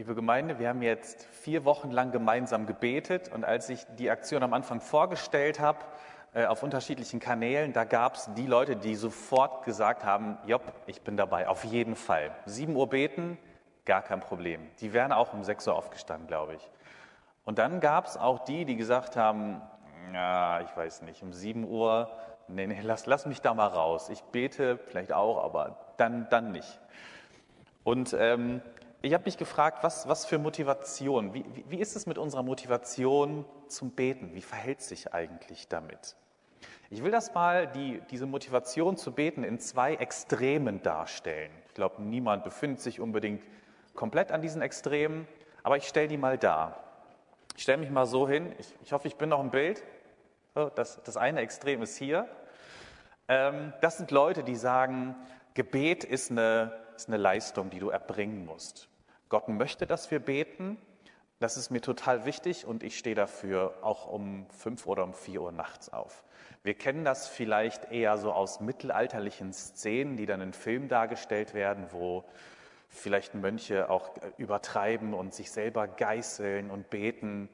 Liebe Gemeinde, wir haben jetzt vier Wochen lang gemeinsam gebetet und als ich die Aktion am Anfang vorgestellt habe, äh, auf unterschiedlichen Kanälen, da gab es die Leute, die sofort gesagt haben, Jopp, ich bin dabei, auf jeden Fall. Sieben Uhr beten, gar kein Problem. Die wären auch um sechs Uhr aufgestanden, glaube ich. Und dann gab es auch die, die gesagt haben, ja, ich weiß nicht, um sieben Uhr, nee, nee, lass, lass mich da mal raus. Ich bete vielleicht auch, aber dann, dann nicht. Und ähm, ich habe mich gefragt, was, was für Motivation, wie, wie, ist es mit unserer Motivation zum Beten? Wie verhält sich eigentlich damit? Ich will das mal, die, diese Motivation zu beten, in zwei Extremen darstellen. Ich glaube, niemand befindet sich unbedingt komplett an diesen Extremen, aber ich stelle die mal dar. Ich stelle mich mal so hin, ich, ich hoffe, ich bin noch im Bild. Das, das eine Extrem ist hier. Ähm, das sind Leute, die sagen, Gebet ist eine, ist eine Leistung, die du erbringen musst. Gott möchte, dass wir beten. Das ist mir total wichtig und ich stehe dafür auch um fünf oder um vier Uhr nachts auf. Wir kennen das vielleicht eher so aus mittelalterlichen Szenen, die dann in Filmen dargestellt werden, wo vielleicht Mönche auch übertreiben und sich selber geißeln und beten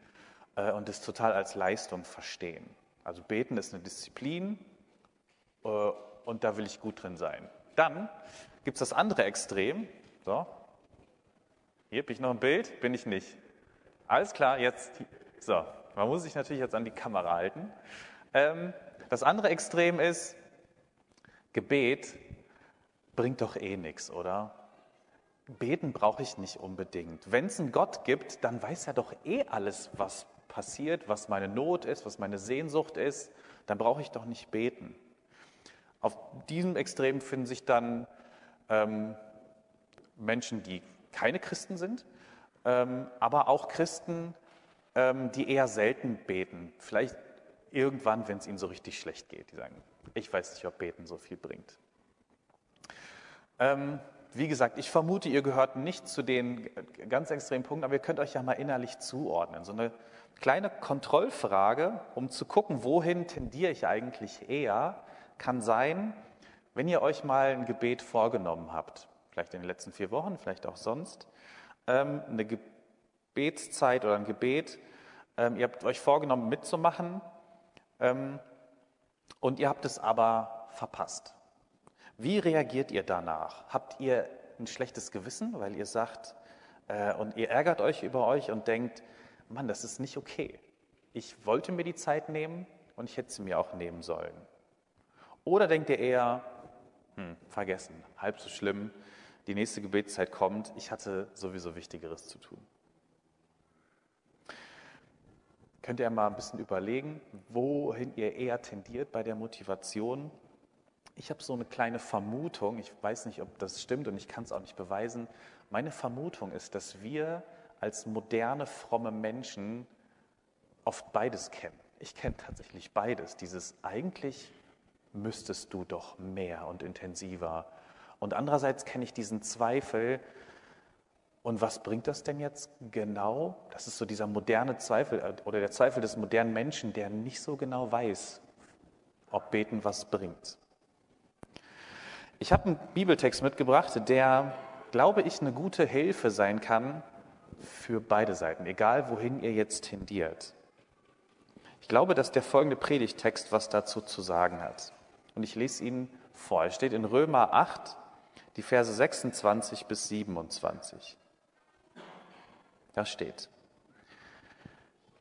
äh, und es total als Leistung verstehen. Also beten ist eine Disziplin äh, und da will ich gut drin sein. Dann gibt es das andere Extrem. So, hier bin ich noch ein Bild, bin ich nicht. Alles klar, jetzt. So, man muss sich natürlich jetzt an die Kamera halten. Ähm, das andere Extrem ist, Gebet bringt doch eh nichts, oder? Beten brauche ich nicht unbedingt. Wenn es einen Gott gibt, dann weiß er doch eh alles, was passiert, was meine Not ist, was meine Sehnsucht ist. Dann brauche ich doch nicht beten. Auf diesem Extrem finden sich dann ähm, Menschen, die keine Christen sind, ähm, aber auch Christen, ähm, die eher selten beten. Vielleicht irgendwann, wenn es ihnen so richtig schlecht geht. Die sagen, ich weiß nicht, ob Beten so viel bringt. Ähm, wie gesagt, ich vermute, ihr gehört nicht zu den ganz extremen Punkten, aber ihr könnt euch ja mal innerlich zuordnen. So eine kleine Kontrollfrage, um zu gucken, wohin tendiere ich eigentlich eher, kann sein, wenn ihr euch mal ein Gebet vorgenommen habt vielleicht in den letzten vier Wochen, vielleicht auch sonst, ähm, eine Gebetszeit oder ein Gebet. Ähm, ihr habt euch vorgenommen, mitzumachen ähm, und ihr habt es aber verpasst. Wie reagiert ihr danach? Habt ihr ein schlechtes Gewissen, weil ihr sagt, äh, und ihr ärgert euch über euch und denkt, Mann, das ist nicht okay. Ich wollte mir die Zeit nehmen und ich hätte sie mir auch nehmen sollen. Oder denkt ihr eher, hm, vergessen, halb so schlimm, die nächste Gebetszeit kommt, ich hatte sowieso Wichtigeres zu tun. Könnt ihr mal ein bisschen überlegen, wohin ihr eher tendiert bei der Motivation? Ich habe so eine kleine Vermutung, ich weiß nicht, ob das stimmt und ich kann es auch nicht beweisen. Meine Vermutung ist, dass wir als moderne, fromme Menschen oft beides kennen. Ich kenne tatsächlich beides. Dieses eigentlich müsstest du doch mehr und intensiver und andererseits kenne ich diesen Zweifel. Und was bringt das denn jetzt genau? Das ist so dieser moderne Zweifel äh, oder der Zweifel des modernen Menschen, der nicht so genau weiß, ob Beten was bringt. Ich habe einen Bibeltext mitgebracht, der, glaube ich, eine gute Hilfe sein kann für beide Seiten, egal wohin ihr jetzt tendiert. Ich glaube, dass der folgende Predigtext was dazu zu sagen hat. Und ich lese ihn vor. Er steht in Römer 8, die Verse 26 bis 27. Da steht,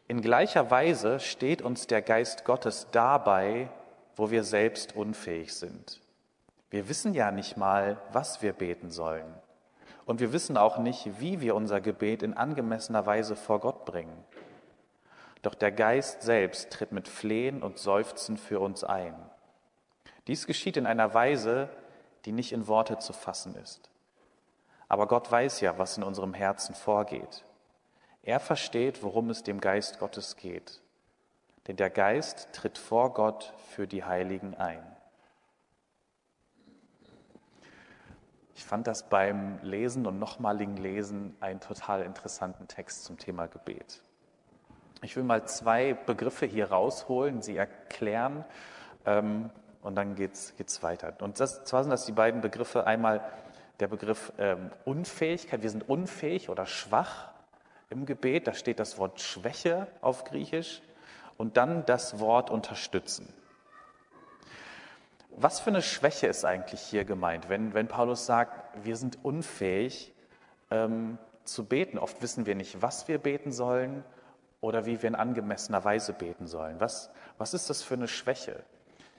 in gleicher Weise steht uns der Geist Gottes dabei, wo wir selbst unfähig sind. Wir wissen ja nicht mal, was wir beten sollen. Und wir wissen auch nicht, wie wir unser Gebet in angemessener Weise vor Gott bringen. Doch der Geist selbst tritt mit Flehen und Seufzen für uns ein. Dies geschieht in einer Weise, die nicht in Worte zu fassen ist. Aber Gott weiß ja, was in unserem Herzen vorgeht. Er versteht, worum es dem Geist Gottes geht. Denn der Geist tritt vor Gott für die Heiligen ein. Ich fand das beim Lesen und nochmaligen Lesen einen total interessanten Text zum Thema Gebet. Ich will mal zwei Begriffe hier rausholen, sie erklären ähm, und dann geht's, geht's weiter. Und das, zwar sind das die beiden Begriffe einmal der Begriff ähm, Unfähigkeit. Wir sind unfähig oder schwach im Gebet. Da steht das Wort Schwäche auf Griechisch und dann das Wort unterstützen. Was für eine Schwäche ist eigentlich hier gemeint, wenn, wenn Paulus sagt, wir sind unfähig ähm, zu beten? Oft wissen wir nicht, was wir beten sollen oder wie wir in angemessener Weise beten sollen. Was, was ist das für eine Schwäche?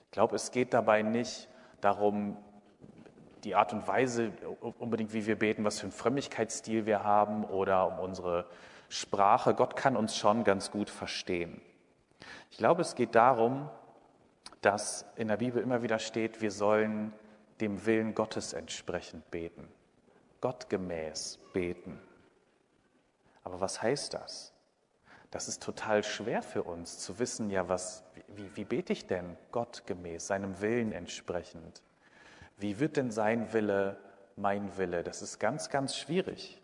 Ich glaube, es geht dabei nicht darum, die Art und Weise unbedingt, wie wir beten, was für einen Frömmigkeitsstil wir haben oder um unsere Sprache. Gott kann uns schon ganz gut verstehen. Ich glaube, es geht darum, dass in der Bibel immer wieder steht, wir sollen dem Willen Gottes entsprechend beten, gottgemäß beten. Aber was heißt das? Das ist total schwer für uns zu wissen, ja, was, wie, wie bete ich denn gottgemäß, seinem Willen entsprechend? Wie wird denn sein Wille mein Wille? Das ist ganz, ganz schwierig.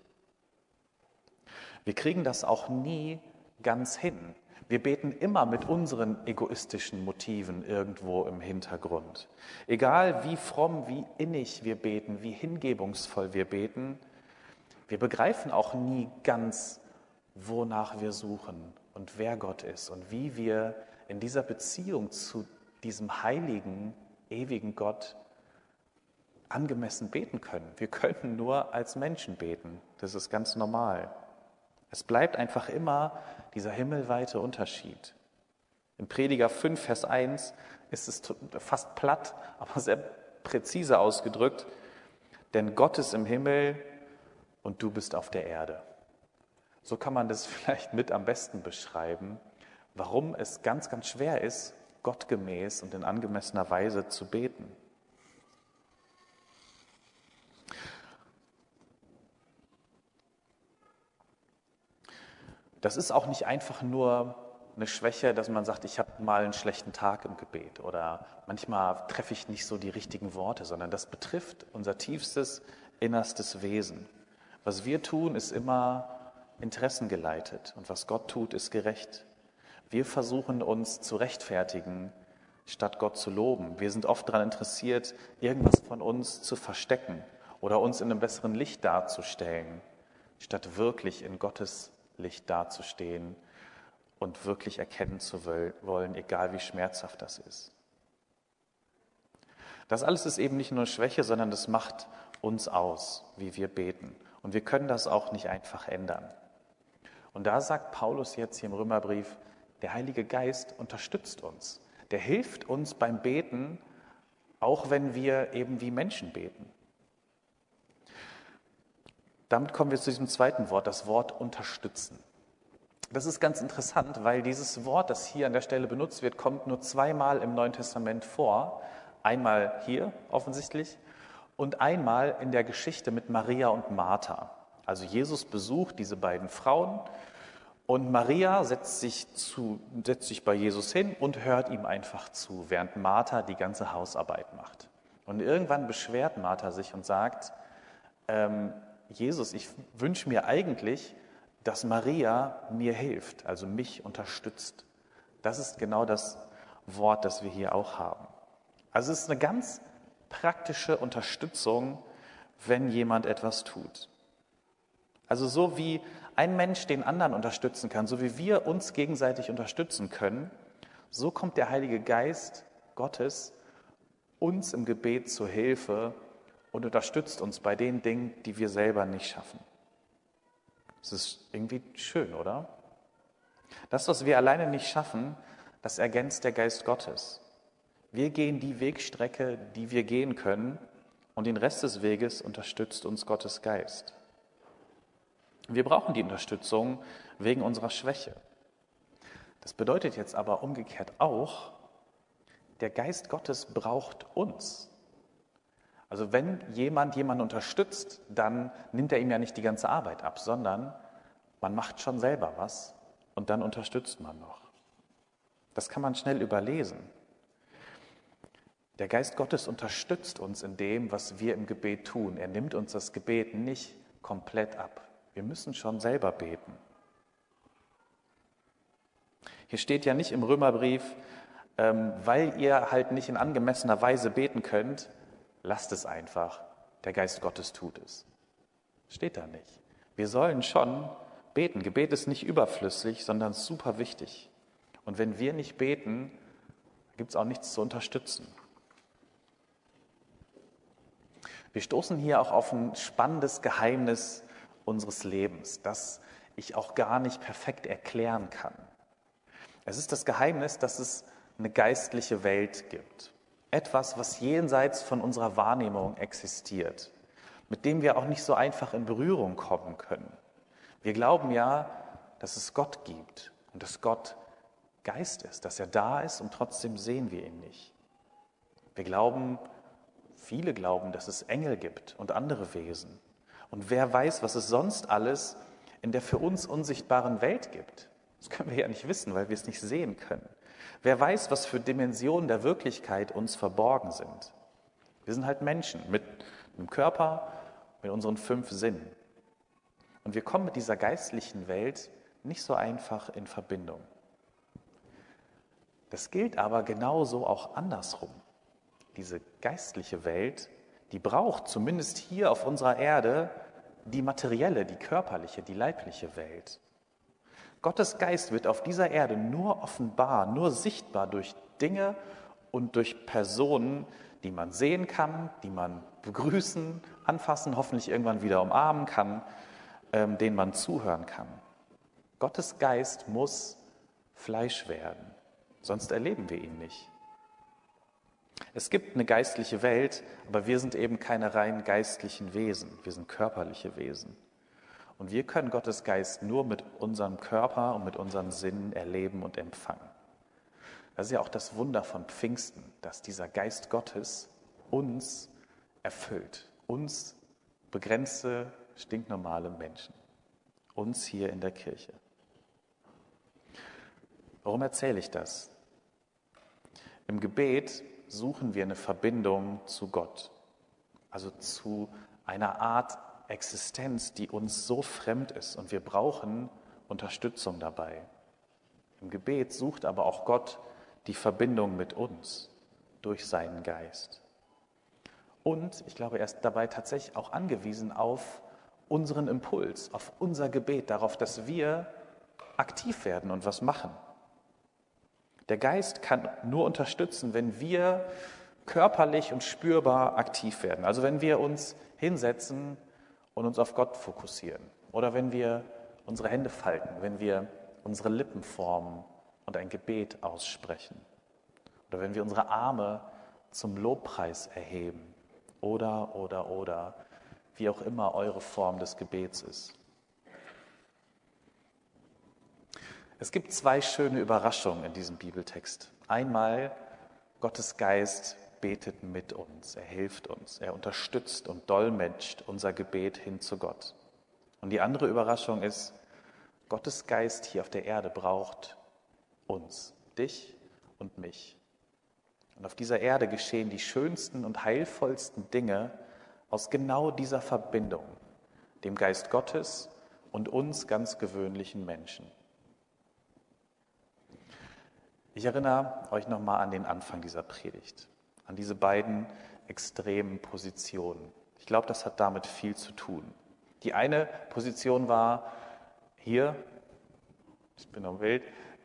Wir kriegen das auch nie ganz hin. Wir beten immer mit unseren egoistischen Motiven irgendwo im Hintergrund. Egal wie fromm, wie innig wir beten, wie hingebungsvoll wir beten, wir begreifen auch nie ganz, wonach wir suchen und wer Gott ist und wie wir in dieser Beziehung zu diesem heiligen, ewigen Gott angemessen beten können. Wir können nur als Menschen beten. Das ist ganz normal. Es bleibt einfach immer dieser himmelweite Unterschied. In Prediger 5, Vers 1 ist es fast platt, aber sehr präzise ausgedrückt, denn Gott ist im Himmel und du bist auf der Erde. So kann man das vielleicht mit am besten beschreiben, warum es ganz, ganz schwer ist, gottgemäß und in angemessener Weise zu beten. Das ist auch nicht einfach nur eine Schwäche, dass man sagt, ich habe mal einen schlechten Tag im Gebet oder manchmal treffe ich nicht so die richtigen Worte, sondern das betrifft unser tiefstes, innerstes Wesen. Was wir tun, ist immer interessengeleitet und was Gott tut, ist gerecht. Wir versuchen uns zu rechtfertigen, statt Gott zu loben. Wir sind oft daran interessiert, irgendwas von uns zu verstecken oder uns in einem besseren Licht darzustellen, statt wirklich in Gottes Licht dazustehen und wirklich erkennen zu wollen, egal wie schmerzhaft das ist. Das alles ist eben nicht nur Schwäche, sondern das macht uns aus, wie wir beten. Und wir können das auch nicht einfach ändern. Und da sagt Paulus jetzt hier im Römerbrief, der Heilige Geist unterstützt uns. Der hilft uns beim Beten, auch wenn wir eben wie Menschen beten. Damit kommen wir zu diesem zweiten Wort, das Wort unterstützen. Das ist ganz interessant, weil dieses Wort, das hier an der Stelle benutzt wird, kommt nur zweimal im Neuen Testament vor. Einmal hier offensichtlich und einmal in der Geschichte mit Maria und Martha. Also Jesus besucht diese beiden Frauen und Maria setzt sich, zu, setzt sich bei Jesus hin und hört ihm einfach zu, während Martha die ganze Hausarbeit macht. Und irgendwann beschwert Martha sich und sagt, ähm, Jesus, ich wünsche mir eigentlich, dass Maria mir hilft, also mich unterstützt. Das ist genau das Wort, das wir hier auch haben. Also es ist eine ganz praktische Unterstützung, wenn jemand etwas tut. Also so wie ein Mensch den anderen unterstützen kann, so wie wir uns gegenseitig unterstützen können, so kommt der Heilige Geist Gottes uns im Gebet zur Hilfe und unterstützt uns bei den Dingen, die wir selber nicht schaffen. Das ist irgendwie schön, oder? Das, was wir alleine nicht schaffen, das ergänzt der Geist Gottes. Wir gehen die Wegstrecke, die wir gehen können, und den Rest des Weges unterstützt uns Gottes Geist. Wir brauchen die Unterstützung wegen unserer Schwäche. Das bedeutet jetzt aber umgekehrt auch, der Geist Gottes braucht uns. Also wenn jemand jemanden unterstützt, dann nimmt er ihm ja nicht die ganze Arbeit ab, sondern man macht schon selber was und dann unterstützt man noch. Das kann man schnell überlesen. Der Geist Gottes unterstützt uns in dem, was wir im Gebet tun. Er nimmt uns das Gebet nicht komplett ab. Wir müssen schon selber beten. Hier steht ja nicht im Römerbrief, ähm, weil ihr halt nicht in angemessener Weise beten könnt, lasst es einfach. der Geist Gottes tut es. Steht da nicht. Wir sollen schon beten. Gebet ist nicht überflüssig, sondern super wichtig. Und wenn wir nicht beten, gibt es auch nichts zu unterstützen. Wir stoßen hier auch auf ein spannendes Geheimnis unseres Lebens, das ich auch gar nicht perfekt erklären kann. Es ist das Geheimnis, dass es eine geistliche Welt gibt. Etwas, was jenseits von unserer Wahrnehmung existiert, mit dem wir auch nicht so einfach in Berührung kommen können. Wir glauben ja, dass es Gott gibt und dass Gott Geist ist, dass er da ist und trotzdem sehen wir ihn nicht. Wir glauben, viele glauben, dass es Engel gibt und andere Wesen. Und wer weiß, was es sonst alles in der für uns unsichtbaren Welt gibt. Das können wir ja nicht wissen, weil wir es nicht sehen können. Wer weiß, was für Dimensionen der Wirklichkeit uns verborgen sind. Wir sind halt Menschen mit einem Körper, mit unseren fünf Sinnen. Und wir kommen mit dieser geistlichen Welt nicht so einfach in Verbindung. Das gilt aber genauso auch andersrum. Diese geistliche Welt, die braucht zumindest hier auf unserer Erde die materielle, die körperliche, die leibliche Welt. Gottes Geist wird auf dieser Erde nur offenbar, nur sichtbar durch Dinge und durch Personen, die man sehen kann, die man begrüßen, anfassen, hoffentlich irgendwann wieder umarmen kann, ähm, denen man zuhören kann. Gottes Geist muss Fleisch werden, sonst erleben wir ihn nicht. Es gibt eine geistliche Welt, aber wir sind eben keine rein geistlichen Wesen, wir sind körperliche Wesen. Und wir können Gottes Geist nur mit unserem Körper und mit unseren Sinnen erleben und empfangen. Das ist ja auch das Wunder von Pfingsten, dass dieser Geist Gottes uns erfüllt, uns begrenzte, stinknormale Menschen, uns hier in der Kirche. Warum erzähle ich das? Im Gebet suchen wir eine Verbindung zu Gott, also zu einer Art Existenz, die uns so fremd ist und wir brauchen Unterstützung dabei. Im Gebet sucht aber auch Gott die Verbindung mit uns durch seinen Geist. Und ich glaube, er ist dabei tatsächlich auch angewiesen auf unseren Impuls, auf unser Gebet, darauf, dass wir aktiv werden und was machen. Der Geist kann nur unterstützen, wenn wir körperlich und spürbar aktiv werden. Also wenn wir uns hinsetzen und uns auf Gott fokussieren. Oder wenn wir unsere Hände falten, wenn wir unsere Lippen formen und ein Gebet aussprechen. Oder wenn wir unsere Arme zum Lobpreis erheben. Oder, oder, oder, wie auch immer eure Form des Gebets ist. Es gibt zwei schöne Überraschungen in diesem Bibeltext. Einmal, Gottes Geist betet mit uns, er hilft uns, er unterstützt und dolmetscht unser Gebet hin zu Gott. Und die andere Überraschung ist, Gottes Geist hier auf der Erde braucht uns, dich und mich. Und auf dieser Erde geschehen die schönsten und heilvollsten Dinge aus genau dieser Verbindung, dem Geist Gottes und uns ganz gewöhnlichen Menschen. Ich erinnere euch nochmal an den Anfang dieser Predigt, an diese beiden extremen Positionen. Ich glaube, das hat damit viel zu tun. Die eine Position war hier, ich bin am Wild,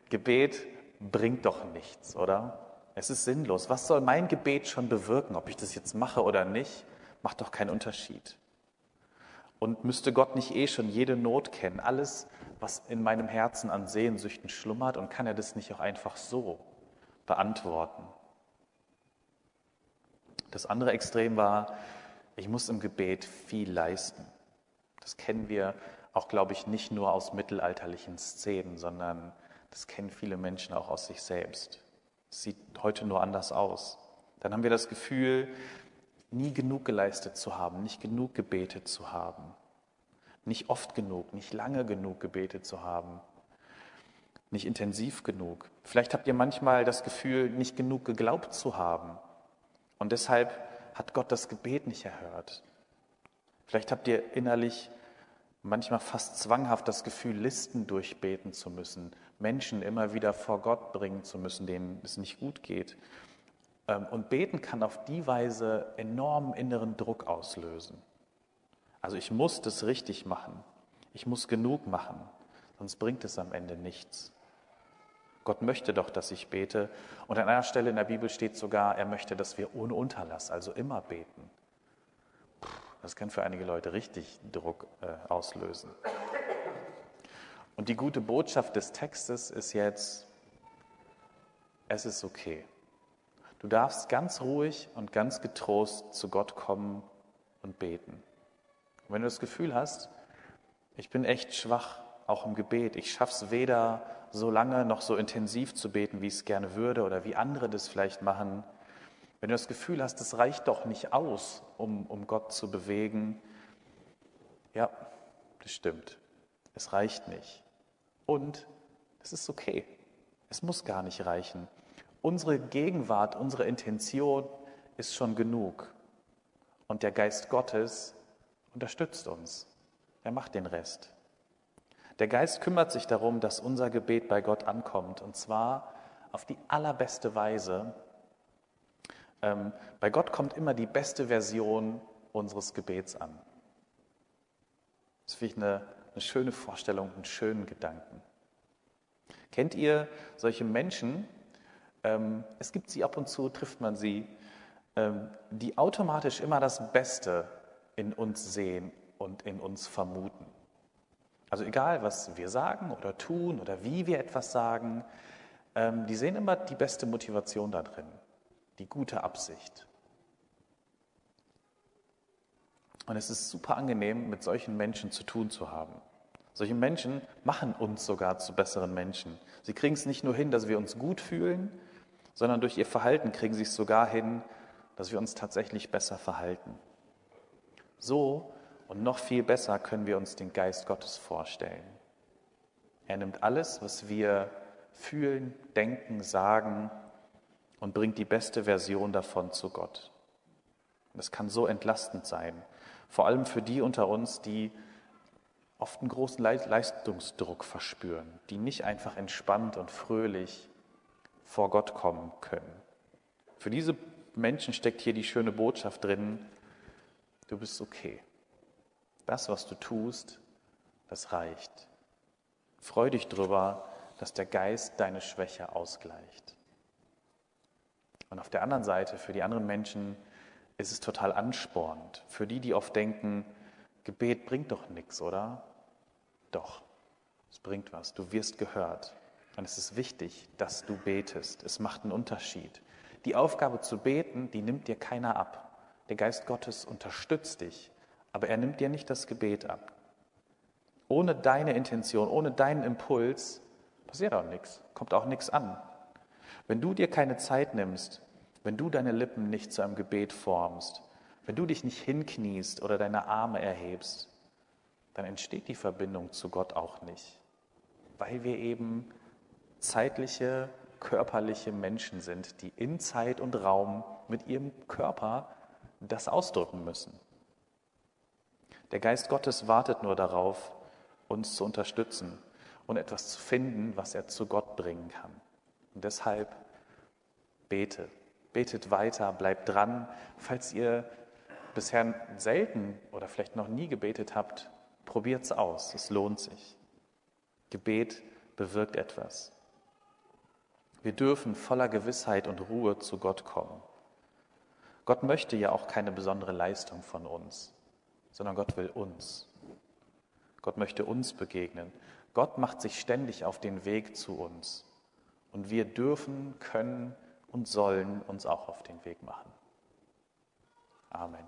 Gebet bringt doch nichts, oder? Es ist sinnlos. Was soll mein Gebet schon bewirken? Ob ich das jetzt mache oder nicht, macht doch keinen Unterschied. Und müsste Gott nicht eh schon jede Not kennen, alles, was in meinem Herzen an Sehnsüchten schlummert, und kann er das nicht auch einfach so beantworten? Das andere Extrem war, ich muss im Gebet viel leisten. Das kennen wir auch, glaube ich, nicht nur aus mittelalterlichen Szenen, sondern das kennen viele Menschen auch aus sich selbst. Es sieht heute nur anders aus. Dann haben wir das Gefühl, nie genug geleistet zu haben, nicht genug gebetet zu haben, nicht oft genug, nicht lange genug gebetet zu haben, nicht intensiv genug. Vielleicht habt ihr manchmal das Gefühl, nicht genug geglaubt zu haben und deshalb hat Gott das Gebet nicht erhört. Vielleicht habt ihr innerlich manchmal fast zwanghaft das Gefühl, Listen durchbeten zu müssen, Menschen immer wieder vor Gott bringen zu müssen, denen es nicht gut geht Ähm, und beten kann auf die Weise enormen inneren Druck auslösen. Also ich muss das richtig machen. Ich muss genug machen, sonst bringt es am Ende nichts. Gott möchte doch, dass ich bete. Und an einer Stelle in der Bibel steht sogar, er möchte, dass wir ohne Unterlass, also immer beten. Das kann für einige Leute richtig Druck äh, auslösen. Und die gute Botschaft des Textes ist jetzt, es ist okay. Du darfst ganz ruhig und ganz getrost zu Gott kommen und beten. Und wenn du das Gefühl hast, ich bin echt schwach, auch im Gebet, ich schaff's weder so lange noch so intensiv zu beten, wie ich es gerne würde oder wie andere das vielleicht machen, wenn du das Gefühl hast, es reicht doch nicht aus, um, um Gott zu bewegen, ja, das stimmt. Es reicht nicht. Und es ist okay. Es muss gar nicht reichen. Unsere Gegenwart, unsere Intention ist schon genug. Und der Geist Gottes unterstützt uns. Er macht den Rest. Der Geist kümmert sich darum, dass unser Gebet bei Gott ankommt. Und zwar auf die allerbeste Weise. Ähm, bei Gott kommt immer die beste Version unseres Gebets an. Das finde ich eine, eine schöne Vorstellung, einen schönen Gedanken. Kennt ihr solche Menschen, ähm, es gibt sie ab und zu, trifft man sie, ähm, die automatisch immer das Beste in uns sehen und in uns vermuten. Also egal, was wir sagen oder tun oder wie wir etwas sagen, ähm, die sehen immer die beste Motivation da drin, die gute Absicht. Und es ist super angenehm, mit solchen Menschen zu tun zu haben. Solche Menschen machen uns sogar zu besseren Menschen. Sie kriegen es nicht nur hin, dass wir uns gut fühlen, sondern durch ihr Verhalten kriegen sie es sogar hin, dass wir uns tatsächlich besser verhalten. So und noch viel besser können wir uns den Geist Gottes vorstellen. Er nimmt alles, was wir fühlen, denken, sagen und bringt die beste Version davon zu Gott. Das kann so entlastend sein, vor allem für die unter uns, die oft einen großen Leistungsdruck verspüren, die nicht einfach entspannt und fröhlich vor Gott kommen können. Für diese Menschen steckt hier die schöne Botschaft drin, du bist okay. Das, was du tust, das reicht. Freu dich drüber, dass der Geist deine Schwäche ausgleicht. Und auf der anderen Seite, für die anderen Menschen, ist es total anspornend. Für die, die oft denken, Gebet bringt doch nichts, oder? Doch, es bringt was. Du wirst gehört. Und es ist wichtig, dass du betest. Es macht einen Unterschied. Die Aufgabe zu beten, die nimmt dir keiner ab. Der Geist Gottes unterstützt dich, aber er nimmt dir nicht das Gebet ab. Ohne deine Intention, ohne deinen Impuls passiert auch nichts, kommt auch nichts an. Wenn du dir keine Zeit nimmst, wenn du deine Lippen nicht zu einem Gebet formst, wenn du dich nicht hinkniest oder deine Arme erhebst, dann entsteht die Verbindung zu Gott auch nicht, weil wir eben zeitliche, körperliche Menschen sind, die in Zeit und Raum mit ihrem Körper das ausdrücken müssen. Der Geist Gottes wartet nur darauf, uns zu unterstützen und etwas zu finden, was er zu Gott bringen kann. Und deshalb bete, betet weiter, bleibt dran. Falls ihr bisher selten oder vielleicht noch nie gebetet habt, probiert es aus, es lohnt sich. Gebet bewirkt etwas. Wir dürfen voller Gewissheit und Ruhe zu Gott kommen. Gott möchte ja auch keine besondere Leistung von uns, sondern Gott will uns. Gott möchte uns begegnen. Gott macht sich ständig auf den Weg zu uns. Und wir dürfen, können und sollen uns auch auf den Weg machen. Amen.